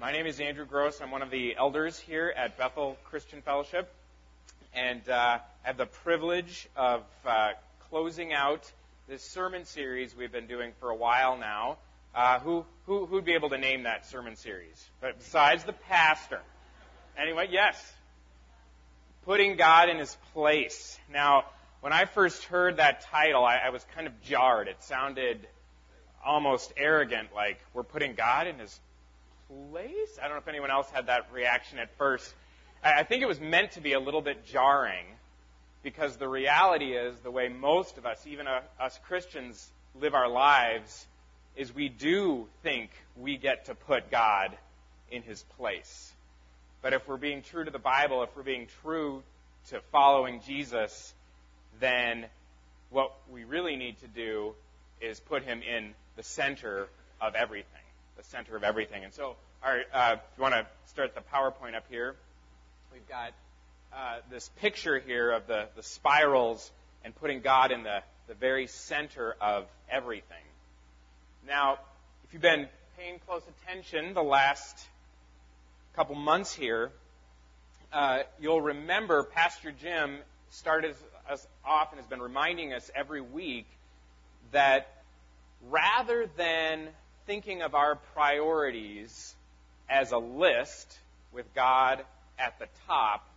My name is Andrew Gross. I'm one of the elders here at Bethel Christian Fellowship. And uh, I have the privilege of uh, closing out this sermon series we've been doing for a while now. Uh, who, who, who'd be able to name that sermon series? But besides the pastor. Anyway, yes. Putting God in his place. Now, when I first heard that title, I, I was kind of jarred. It sounded almost arrogant, like we're putting God in his place. I don't know if anyone else had that reaction at first. I think it was meant to be a little bit jarring because the reality is the way most of us, even uh, us Christians, live our lives is we do think we get to put God in his place. But if we're being true to the Bible, if we're being true to following Jesus, then what we really need to do is put him in the center of everything the center of everything. And so, all right, uh, if you want to start the PowerPoint up here, we've got uh, this picture here of the, the spirals and putting God in the, the very center of everything. Now, if you've been paying close attention the last couple months here, uh, you'll remember Pastor Jim started us off and has been reminding us every week that rather than thinking of our priorities as a list with God at the top,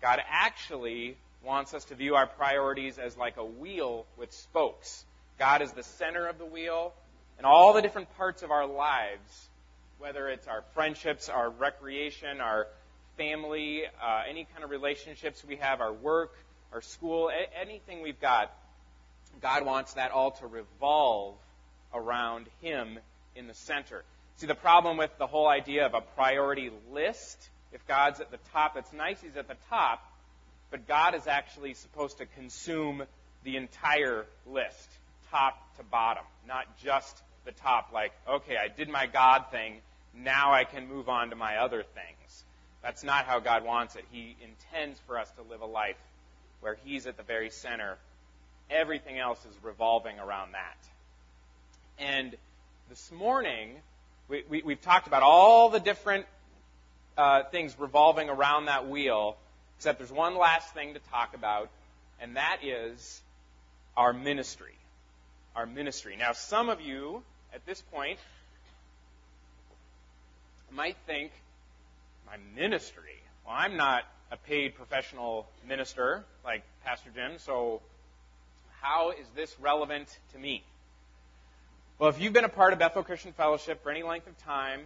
God actually wants us to view our priorities as like a wheel with spokes. God is the center of the wheel, and all the different parts of our lives, whether it's our friendships, our recreation, our family, uh, any kind of relationships we have, our work, our school, a- anything we've got, God wants that all to revolve around Him in the center. See, the problem with the whole idea of a priority list, if God's at the top, it's nice He's at the top, but God is actually supposed to consume the entire list, top to bottom, not just the top, like, okay, I did my God thing, now I can move on to my other things. That's not how God wants it. He intends for us to live a life where He's at the very center. Everything else is revolving around that. And this morning, we, we, talked about all the different uh, things revolving around that wheel, except there's one last thing to talk about, and that is our ministry. Our ministry. Now, some of you at this point might think, my ministry? Well, I'm not a paid professional minister like Pastor Jim, so how is this relevant to me? Well, if you've been a part of Bethel Christian Fellowship for any length of time,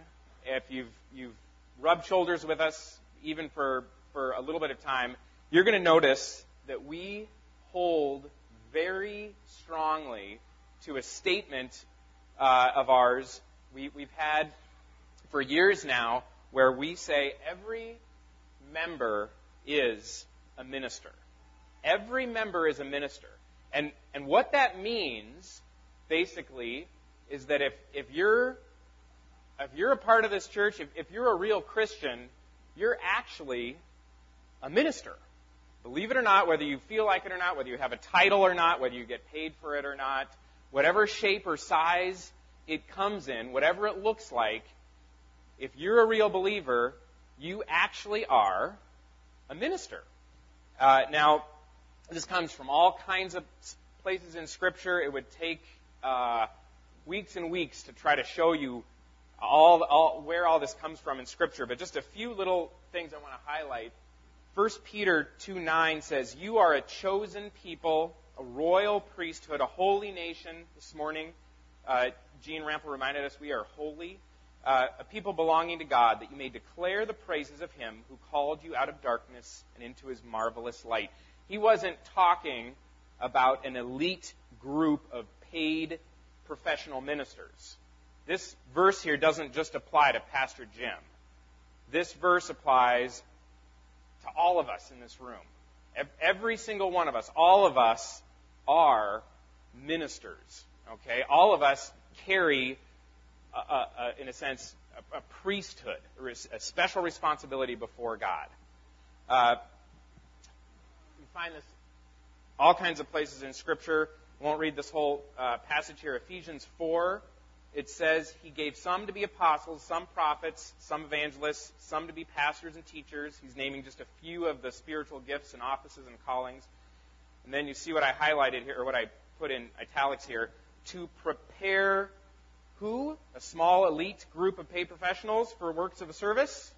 if you've, you've rubbed shoulders with us even for, for a little bit of time, you're going to notice that we hold very strongly to a statement uh, of ours we, we've had for years now where we say every member is a minister. Every member is a minister. And, and what that means, basically, is that if, if you're if you're a part of this church, if, if you're a real Christian, you're actually a minister. Believe it or not, whether you feel like it or not, whether you have a title or not, whether you get paid for it or not, whatever shape or size it comes in, whatever it looks like, if you're a real believer, you actually are a minister. Uh, now, this comes from all kinds of places in Scripture. It would take uh, weeks and weeks to try to show you all, all, where all this comes from in Scripture, but just a few little things I want to highlight. 1 Peter 2 9 says, You are a chosen people, a royal priesthood, a holy nation. This morning, uh, Gene Rampel reminded us we are holy, uh, a people belonging to God, that you may declare the praises of Him who called you out of darkness and into His marvelous light. He wasn't talking about an elite group of paid professional ministers. This verse here doesn't just apply to Pastor Jim. This verse applies to all of us in this room. Every single one of us, all of us are ministers. Okay? All of us carry, a, a, a, in a sense, a, priesthood, a special responsibility before God. Uh, you find this all kinds of places in Scripture won't read this whole uh, passage here. Ephesians 4 it says he gave some to be apostles, some prophets, some evangelists, some to be pastors and teachers. He's naming just a few of the spiritual gifts and offices and callings. And then you see what I highlighted here, or what I put in italics here, to prepare who? A small elite group of paid professionals for works of a service?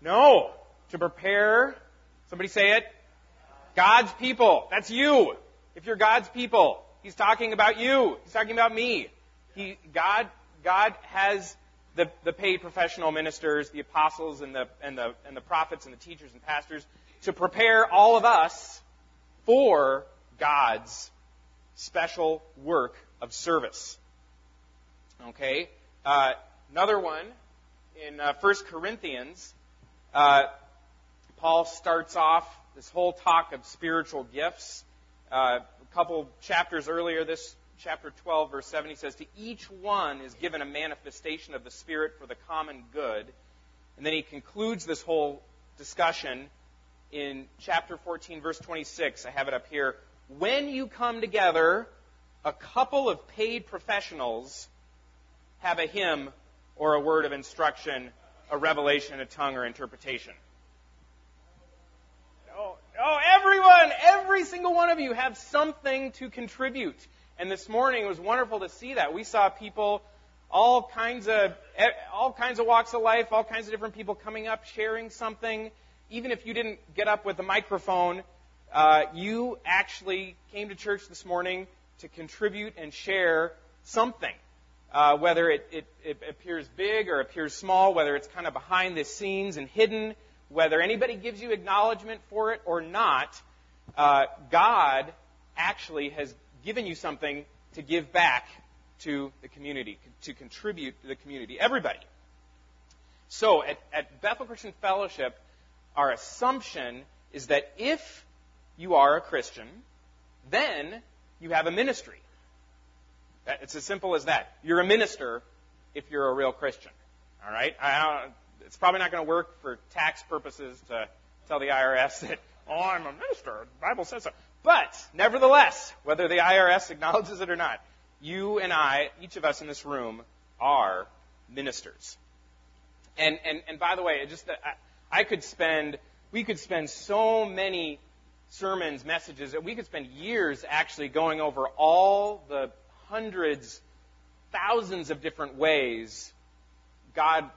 No. To prepare, somebody say it, God's people. That's you. If you're God's people, He's talking about you. He's talking about me. He, God, God has the, the paid professional ministers, the apostles and the, and the, and the prophets and the teachers and pastors to prepare all of us for God's special work of service. Okay? Uh, another one in uh, 1 Corinthians, uh, Paul starts off this whole talk of spiritual gifts. Uh, a couple chapters earlier, this chapter 12, verse 7, he says, To each one is given a manifestation of the Spirit for the common good. And then he concludes this whole discussion in chapter 14, verse 26. I have it up here. When you come together, a couple of paid professionals have a hymn or a word of instruction, a revelation, a tongue, or interpretation. Oh, everyone, every single one of you have something to contribute. And this morning it was wonderful to see that. We saw people, all kinds of, all kinds of walks of life, all kinds of different people coming up, sharing something. Even if you didn't get up with a microphone, uh, you actually came to church this morning to contribute and share something. Uh, whether it, it, it appears big or appears small, whether it's kind of behind the scenes and hidden, whether anybody gives you acknowledgement for it or not, uh, God actually has given you something to give back to the community, to contribute to the community. Everybody. So at, at Bethel Christian Fellowship, our assumption is that if you are a Christian, then you have a ministry. It's as simple as that. You're a minister if you're a real Christian. All right? It's probably not going to work for tax purposes to tell the IRS that, oh, I'm a minister. The Bible says so. But, nevertheless, whether the IRS acknowledges it or not, you and I, each of us in this room, are ministers. And, and, and by the way, just I, I could spend, we could spend so many sermons, messages, that we could spend years actually going over all the hundreds, thousands of different ways God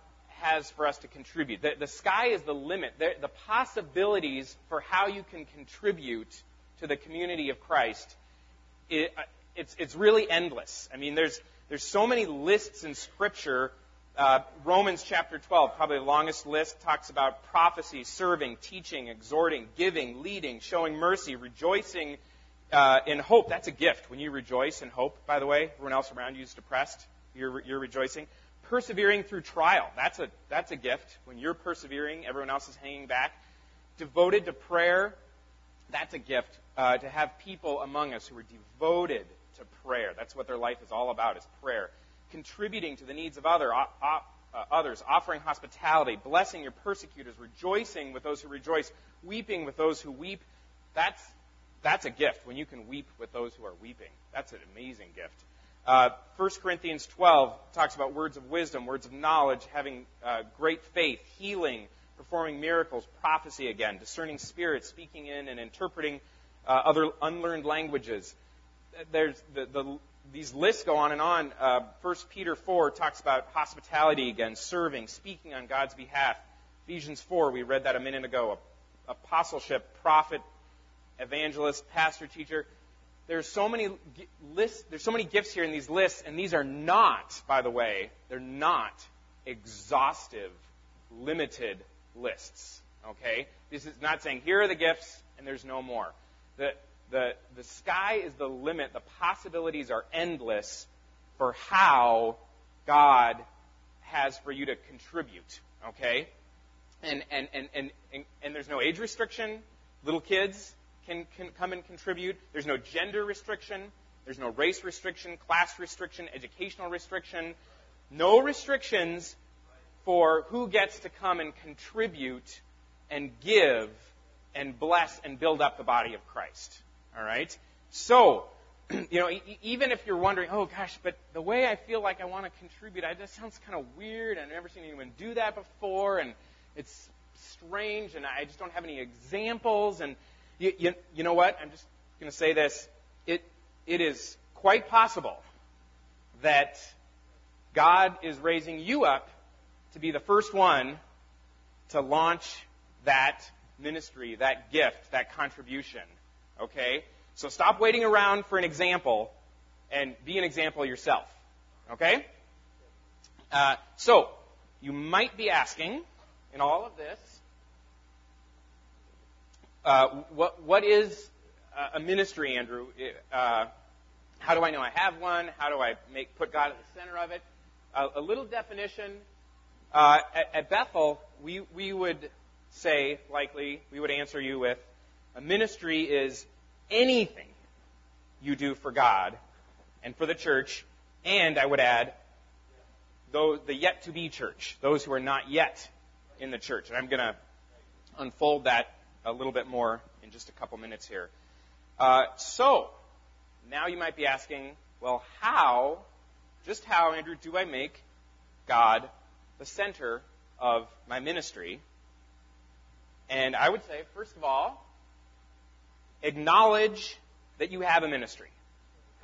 has for us to contribute. The, the sky is the limit. The, the possibilities for how you can contribute to the community of Christ, it, it's, it's really endless. I mean, there's, there's so many lists in Scripture. Uh, Romans chapter 12, probably the longest list, talks about prophecy, serving, teaching, exhorting, giving, leading, showing mercy, rejoicing uh, in hope, that's a gift. When you rejoice in hope, by the way, everyone else around you is depressed. You're, you're rejoicing. Persevering through trial, that's a, that's a gift. When you're persevering, everyone else is hanging back. Devoted to prayer, that's a gift. Uh, to have people among us who are devoted to prayer. That's what their life is all about, is prayer. Contributing to the needs of other, uh, uh, others, offering hospitality, blessing your persecutors, rejoicing with those who rejoice, weeping with those who weep. That's that's a gift when you can weep with those who are weeping. That's an amazing gift. Uh, 1 Corinthians 12 talks about words of wisdom, words of knowledge, having uh, great faith, healing, performing miracles, prophecy again, discerning spirits, speaking in and interpreting uh, other unlearned languages. There's the, the, these lists go on and on. Uh, 1 Peter 4 talks about hospitality again, serving, speaking on God's behalf. Ephesians 4, we read that a minute ago. Apostleship, prophet, evangelist, pastor, teacher. There's so many lists, there's so many gifts here in these lists, and these are not, by the way, they're not exhaustive, limited lists. Okay? This is not saying here are the gifts and there's no more. The, the, the sky is the limit. The possibilities are endless for how God has for you to contribute. Okay? And, and, and, and, and, and there's no age restriction. Little kids, can, can come and contribute. There's no gender restriction. There's no race restriction, class restriction, educational restriction. No restrictions for who gets to come and contribute and give and bless and build up the body of Christ. All right? So, you know, even if you're wondering, oh gosh, but the way I feel like I want to contribute, I, that sounds kind of weird. I've never seen anyone do that before, and it's strange, and I just don't have any examples. And you, you, you know what? I'm just going to say this. It, it is quite possible that God is raising you up to be the first one to launch that ministry, that gift, that contribution. Okay? So stop waiting around for an example and be an example yourself. Okay? Uh, so, you might be asking in all of this, uh, what, what is a ministry, Andrew? Uh, how do I know I have one? How do I make put God at the center of it? a little definition. Uh, at, at Bethel, we, we would say, likely, we would answer you with a ministry is anything you do for God and for the church, and I would add, though the yet to be church, those who are not yet in the church. And I'm going to unfold that a little bit more in just a couple minutes here. Uh, so, now you might be asking, well, how, just how, Andrew, do I make God the center of my ministry? And I would say, first of all, acknowledge that you have a ministry.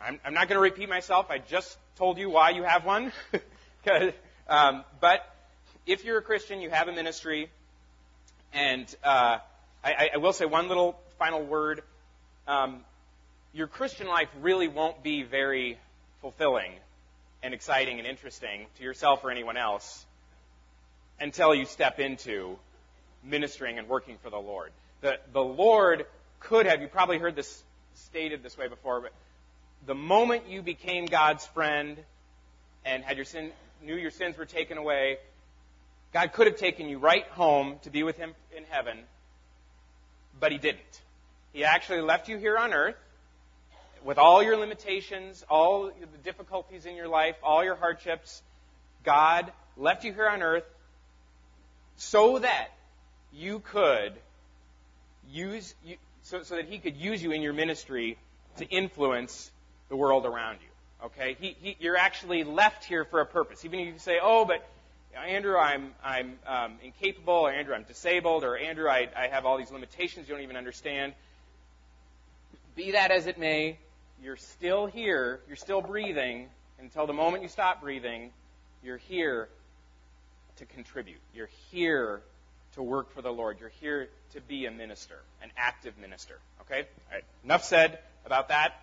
I'm, I'm not going to repeat myself. I just told you why you have one. um, but if you're a Christian, you have a ministry. And uh, I, I, will say one little final word. Um, your Christian life really won't be very fulfilling and exciting and interesting to yourself or anyone else until you step into ministering and working for the Lord. The, the Lord could have, you probably heard this stated this way before, but the moment you became God's friend and had your sin, knew your sins were taken away, God could have taken you right home to be with Him in heaven, but He didn't. He actually left you here on earth with all your limitations, all the difficulties in your life, all your hardships. God left you here on earth so that you could use, so, so that he could use you in your ministry to influence the world around you. Okay? He, he, you're actually left here for a purpose. Even if you say, oh, but Andrew, I'm, I'm um, incapable, or Andrew, I'm disabled, or Andrew, I, I have all these limitations you don't even understand. Be that as it may, you're still here, you're still breathing until the moment you stop breathing. You're here to contribute. You're here to work for the Lord. You're here to be a minister, an active minister. Okay? All right. Enough said about that.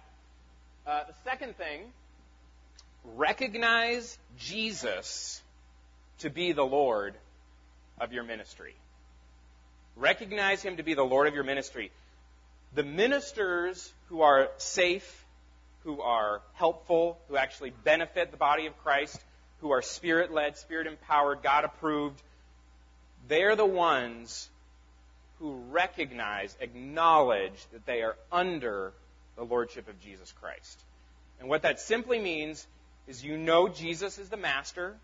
Uh, the second thing, recognize Jesus to be the Lord of your ministry. Recognize him to be the Lord of your ministry. The ministers who are safe, who are helpful, who actually benefit the body of Christ, who are spirit led, spirit empowered, God approved, they're the ones who recognize, acknowledge that they are under the lordship of Jesus Christ. And what that simply means is you know Jesus is the master,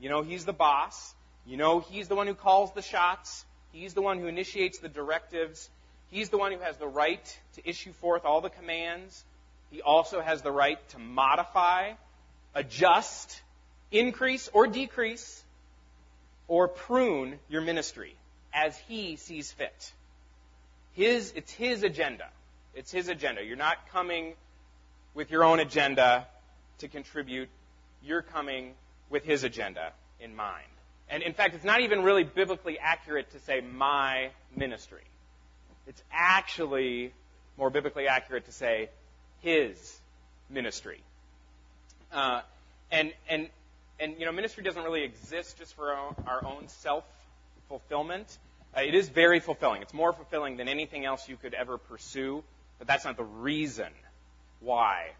you know he's the boss, you know he's the one who calls the shots, he's the one who initiates the directives, he's the one who has the right to issue forth all the commands. He also has the right to modify, adjust, increase or decrease or prune your ministry as he sees fit. His, it's his agenda. It's his agenda. You're not coming with your own agenda to contribute. You're coming with his agenda in mind. And in fact, it's not even really biblically accurate to say my ministry. It's actually more biblically accurate to say his ministry. Uh, and, and and you know, ministry doesn't really exist just for our, own self fulfillment. Uh, it is very fulfilling. It's more fulfilling than anything else you could ever pursue, but that's not the reason why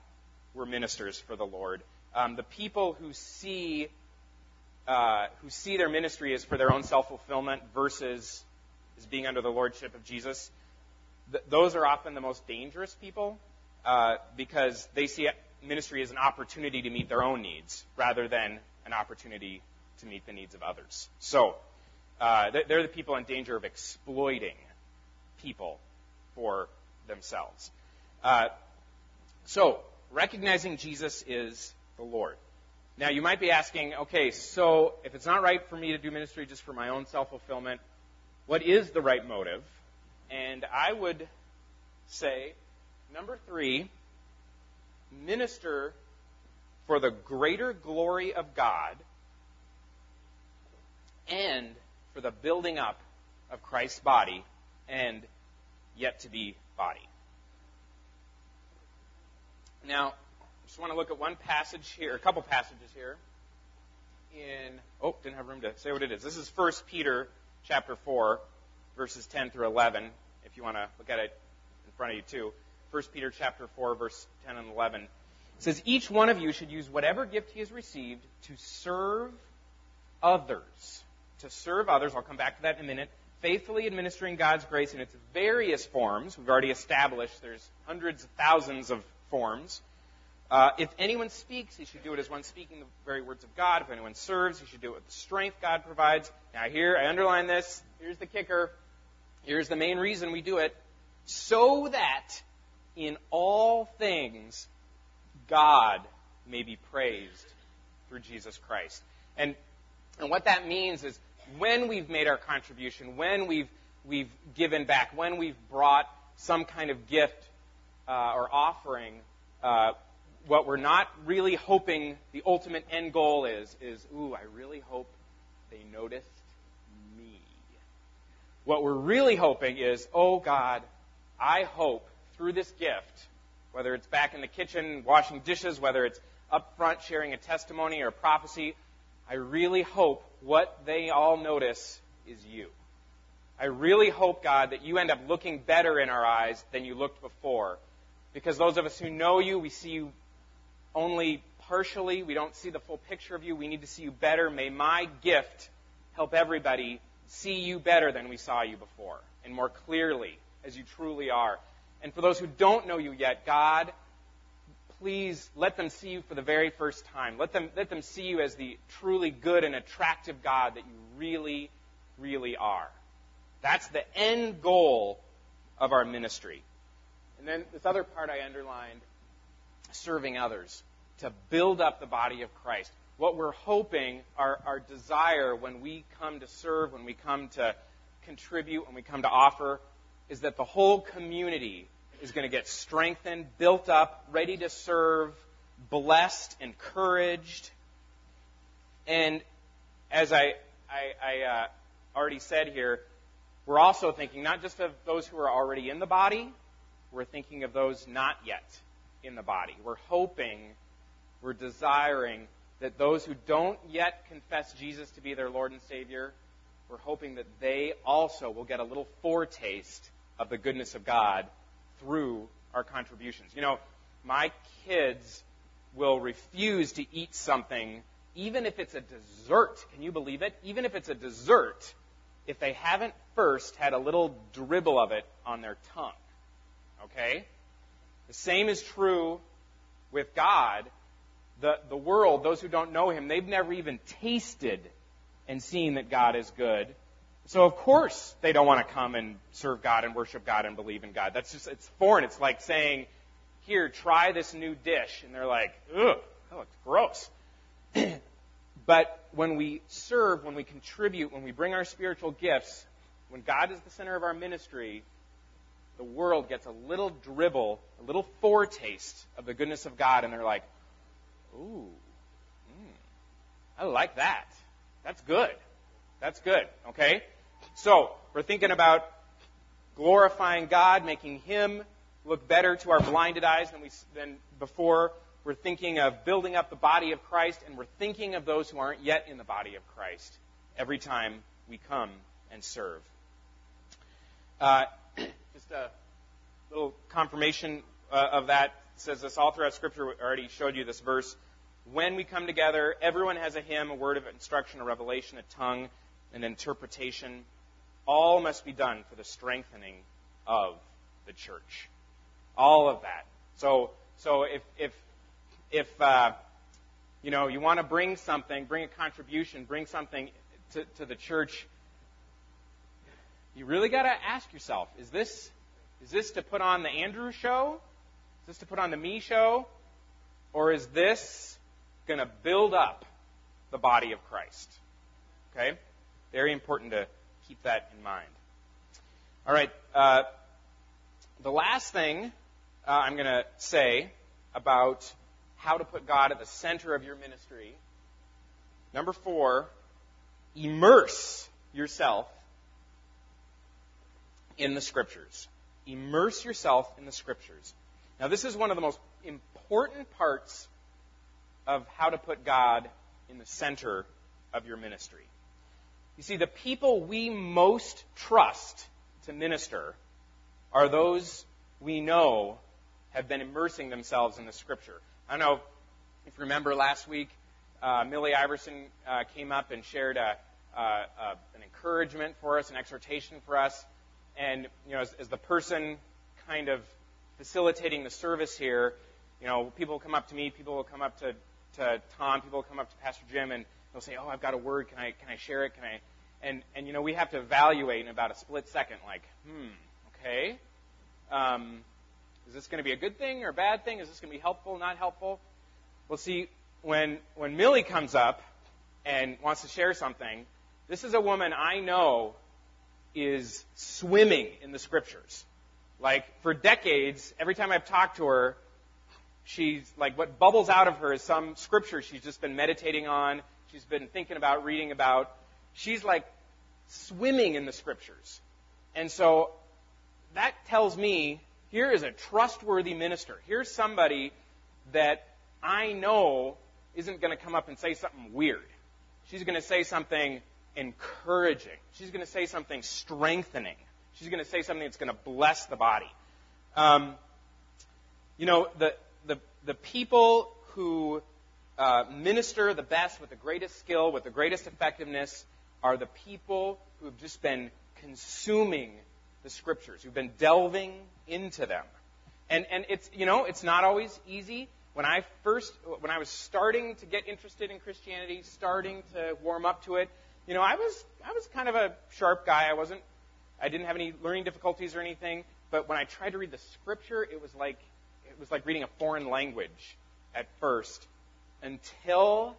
we're ministers for the Lord. Um, the people who see uh, who see their ministry as for their own self fulfillment versus as being under the lordship of Jesus, th- those are often the most dangerous people uh, because they see ministry as an opportunity to meet their own needs rather than an opportunity to meet the needs of others. So uh, they're the people in danger of exploiting people for themselves. Uh, so recognizing Jesus is the Lord. Now, you might be asking, okay, so if it's not right for me to do ministry just for my own self fulfillment, what is the right motive? And I would say, number three, minister for the greater glory of God and for the building up of Christ's body and yet to be body. Now, just want to look at one passage here, a couple passages here. In oh, didn't have room to say what it is. This is 1 Peter chapter 4, verses 10 through 11. If you want to look at it in front of you too. 1 Peter chapter 4, verse 10 and 11. It says, Each one of you should use whatever gift he has received to serve others. To serve others. I'll come back to that in a minute. Faithfully administering God's grace in its various forms. We've already established there's hundreds of thousands of forms. Uh, if anyone speaks, he should do it as one speaking the very words of God. If anyone serves, he should do it with the strength God provides. Now, here, I underline this. Here's the kicker. Here's the main reason we do it. So that in all things God may be praised through Jesus Christ. And, and what that means is when we've made our contribution, when we've, we've given back, when we've brought some kind of gift uh, or offering, uh, what we're not really hoping the ultimate end goal is, is, ooh, I really hope they noticed me. What we're really hoping is, oh God, I hope through this gift, whether it's back in the kitchen washing dishes, whether it's up front sharing a testimony or a prophecy, I really hope what they all notice is you. I really hope, God, that you end up looking better in our eyes than you looked before. Because those of us who know you, we see you only partially. We don't see the full picture of you. We need to see you better. May my gift help everybody see you better than we saw you before and more clearly as you truly are. And for those who don't know you yet, God, please let them see you for the very first time. Let them, let them see you as the truly good and attractive God that you really, really are. That's the end goal of our ministry. And then this other part I underlined serving others to build up the body of Christ. What we're hoping, our, our desire when we come to serve, when we come to contribute, when we come to offer, is that the whole community is going to get strengthened, built up, ready to serve, blessed, encouraged. And as I, I, I uh, already said here, we're also thinking not just of those who are already in the body, we're thinking of those not yet in the body. We're hoping, we're desiring that those who don't yet confess Jesus to be their Lord and Savior, we're hoping that they also will get a little foretaste of the goodness of God through our contributions. You know, my kids will refuse to eat something, even if it's a dessert. Can you believe it? Even if it's a dessert, if they haven't first had a little dribble of it on their tongue. Okay? The same is true with God. The, the world, those who don't know Him, they've never even tasted and seen that God is good. So of course they don't want to come and serve God and worship God and believe in God. That's just it's foreign. It's like saying, "Here, try this new dish," and they're like, "Ugh, that looks gross." but when we serve, when we contribute, when we bring our spiritual gifts, when God is the center of our ministry, the world gets a little dribble, a little foretaste of the goodness of God, and they're like, "Ooh, mm, I like that. That's good." That's good, okay? So, we're thinking about glorifying God, making Him look better to our blinded eyes than, we, than before. We're thinking of building up the body of Christ, and we're thinking of those who aren't yet in the body of Christ every time we come and serve. Uh, just a little confirmation uh, of that it says this all throughout Scripture. We already showed you this verse. When we come together, everyone has a hymn, a word of instruction, a revelation, a tongue an interpretation, all must be done for the strengthening of the church. All of that. So, so if if if uh, you know you want to bring something, bring a contribution, bring something to, to the church, you really got to ask yourself: Is this is this to put on the Andrew show? Is this to put on the me show? Or is this going to build up the body of Christ? Okay? Very important to keep that in mind. All right. Uh, the last thing uh, I'm going to say about how to put God at the center of your ministry. Number four, immerse yourself in the scriptures. Immerse yourself in the scriptures. Now, this is one of the most important parts of how to put God in the center of your ministry. You see, the people we most trust to minister are those we know have been immersing themselves in the Scripture. I don't know if you remember last week, uh, Millie Iverson uh, came up and shared a, uh, an encouragement for us, an exhortation for us. And, you know, as, as the person kind of facilitating the service here, you know, people will come up to me, people will come up to, to Tom, people will come up to Pastor Jim, and they'll say, "Oh, I've got a word. Can I can I share it? Can I?" And and you know, we have to evaluate in about a split second, like, hmm, okay, um, is this going to be a good thing or a bad thing? Is this going to be helpful, not helpful? Well, see, when when Millie comes up and wants to share something, this is a woman I know is swimming in the scriptures. Like for decades, every time I've talked to her, she's like what bubbles out of her is some scripture she's just been meditating on, she's been thinking about, reading about. She's like swimming in the scriptures. And so that tells me here is a trustworthy minister. Here's somebody that I know isn't going to come up and say something weird. She's going to say something encouraging. She's going to say something strengthening. She's going to say something that's going to bless the body. Um, you know, the, the, the people who uh, minister the best with the greatest skill, with the greatest effectiveness, are the people who have just been consuming the scriptures, who've been delving into them. And, and it's, you know, it's not always easy. When I first, when I was starting to get interested in Christianity, starting to warm up to it, you know, I was, I was kind of a sharp guy. I wasn't, I didn't have any learning difficulties or anything. But when I tried to read the scripture, it was like, it was like reading a foreign language at first until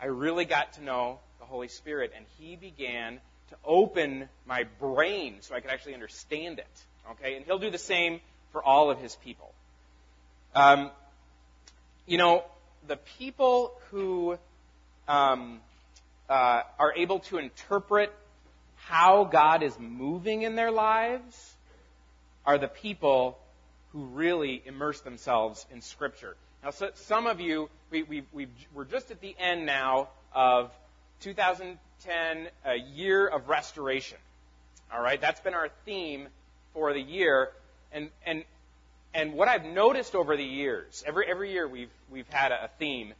I really got to know the Holy Spirit and He began to open my brain so I could actually understand it. Okay? And He'll do the same for all of His people. Um, you know, the people who um, uh, are able to interpret how God is moving in their lives are the people who really immerse themselves in Scripture. Now, so, some of you, we, we're just at the end now of 2010, a year of restoration. All right, that's been our theme for the year, and and and what I've noticed over the years, every every year we've we've had a theme,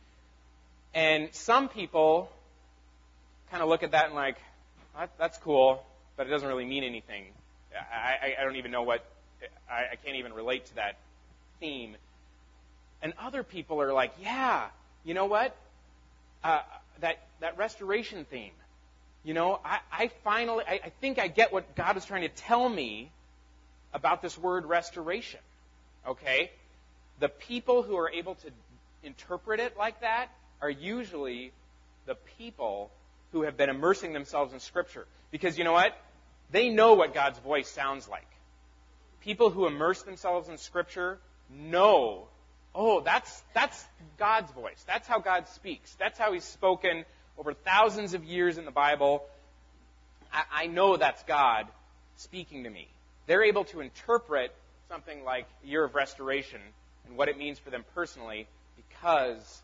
and some people kind of look at that and like, that, that's cool, but it doesn't really mean anything. I, I, I don't even know what I, I can't even relate to that theme. And other people are like, yeah, you know what? Uh, that, that restoration theme. You know, I, I finally, I, I think I get what God is trying to tell me about this word restoration. Okay? The people who are able to interpret it like that are usually the people who have been immersing themselves in Scripture. Because you know what? They know what God's voice sounds like. People who immerse themselves in Scripture know, oh, that's, that's God's voice. That's how God speaks. That's how He's spoken over thousands of years in the Bible. I, I know that's God speaking to me. They're able to interpret something like year of restoration and what it means for them personally because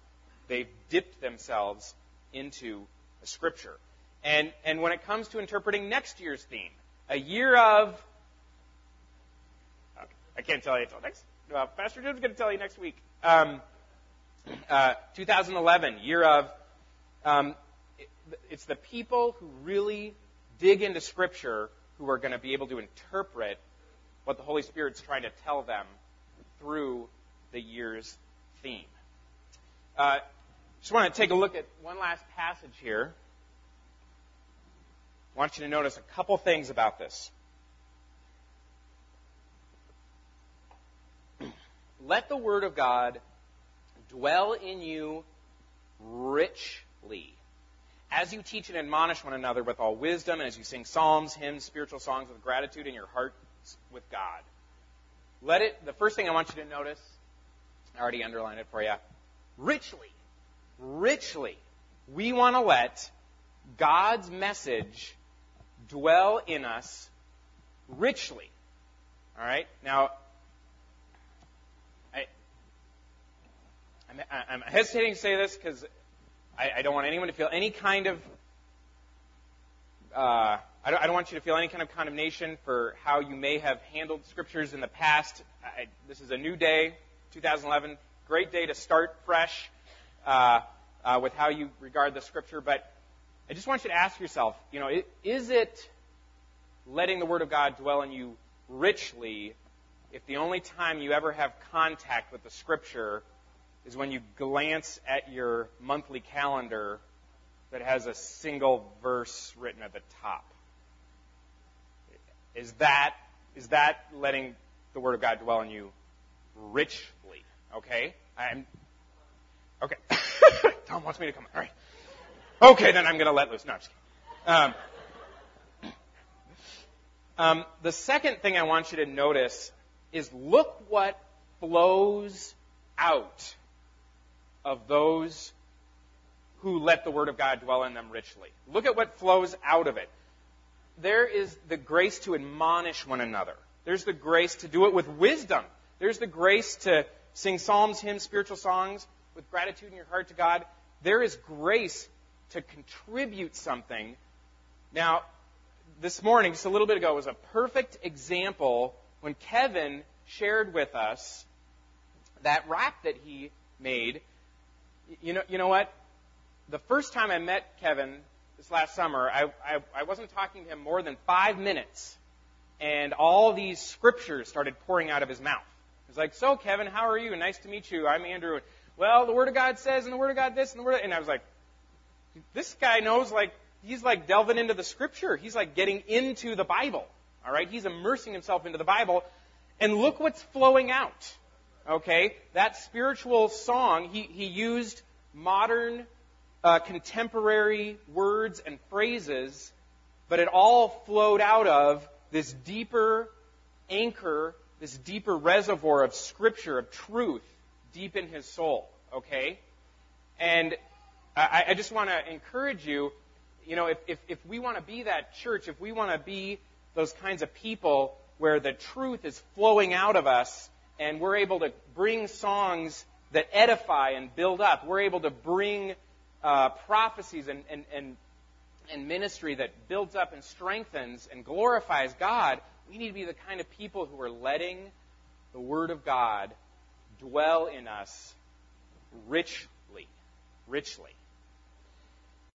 they've dipped themselves into the scripture. And, and when it comes to interpreting next year's theme, a year of I can't tell you until next. Uh, Pastor Jim's going to tell you next week. Um, uh, 2011, year of. Um, it, it's the people who really dig into Scripture who are going to be able to interpret what the Holy Spirit's trying to tell them through the year's theme. Uh, just want to take a look at one last passage here. I want you to notice a couple things about this. Let the Word of God dwell in you richly. As you teach and admonish one another with all wisdom, and as you sing psalms, hymns, spiritual songs with gratitude in your hearts with God. Let it, the first thing I want you to notice, I already underlined it for you, richly, richly, we want to let God's message dwell in us richly. All right? Now, I, I'm, I'm hesitating to say this because I, I, don't want anyone to feel any kind of. Uh, I, don't, I, don't, want you to feel any kind of condemnation for how you may have handled scriptures in the past. this is a new day, 2011, great day to start fresh uh, uh, with how you regard the scripture. But I just want you to ask yourself, you know, is it letting the Word of God dwell in you richly if the only time you ever have contact with the Scripture is when you glance at your monthly calendar that has a single verse written at the top? Is that, is that letting the Word of God dwell in you richly? Okay? I'm, okay. Tom wants me to come. All right. Okay, then I'm going to let loose. No, I'm just kidding. Um, um, the second thing I want you to notice is look what flows out of those who let the Word of God dwell in them richly. Look at what flows out of it. There is the grace to admonish one another. There's the grace to do it with wisdom. There's the grace to sing psalms, hymns, spiritual songs with gratitude in your heart to God. There is grace to contribute something. Now, this morning, just a little bit ago, was a perfect example when Kevin shared with us that rap that he made. You know, you know what? The first time I met Kevin this last summer, I, I, I wasn't talking to him more than five minutes, and all these scriptures started pouring out of his mouth. He's like, "So, Kevin, how are you? Nice to meet you. I'm Andrew." Well, the Word of God says, and the Word of God this, and the Word, of, and I was like, "This guy knows like he's like delving into the scripture. He's like getting into the Bible. All right? He's immersing himself into the Bible. And look what's flowing out. Okay? That spiritual song, he, he used modern, uh, contemporary words and phrases, but it all flowed out of this deeper anchor, this deeper reservoir of scripture, of truth, deep in his soul. Okay? And I, I just want to encourage you you know, if, if, if we want to be that church, if we want to be those kinds of people where the truth is flowing out of us and we're able to bring songs that edify and build up, we're able to bring uh, prophecies and, and, and, and ministry that builds up and strengthens and glorifies God, we need to be the kind of people who are letting the Word of God dwell in us richly. Richly.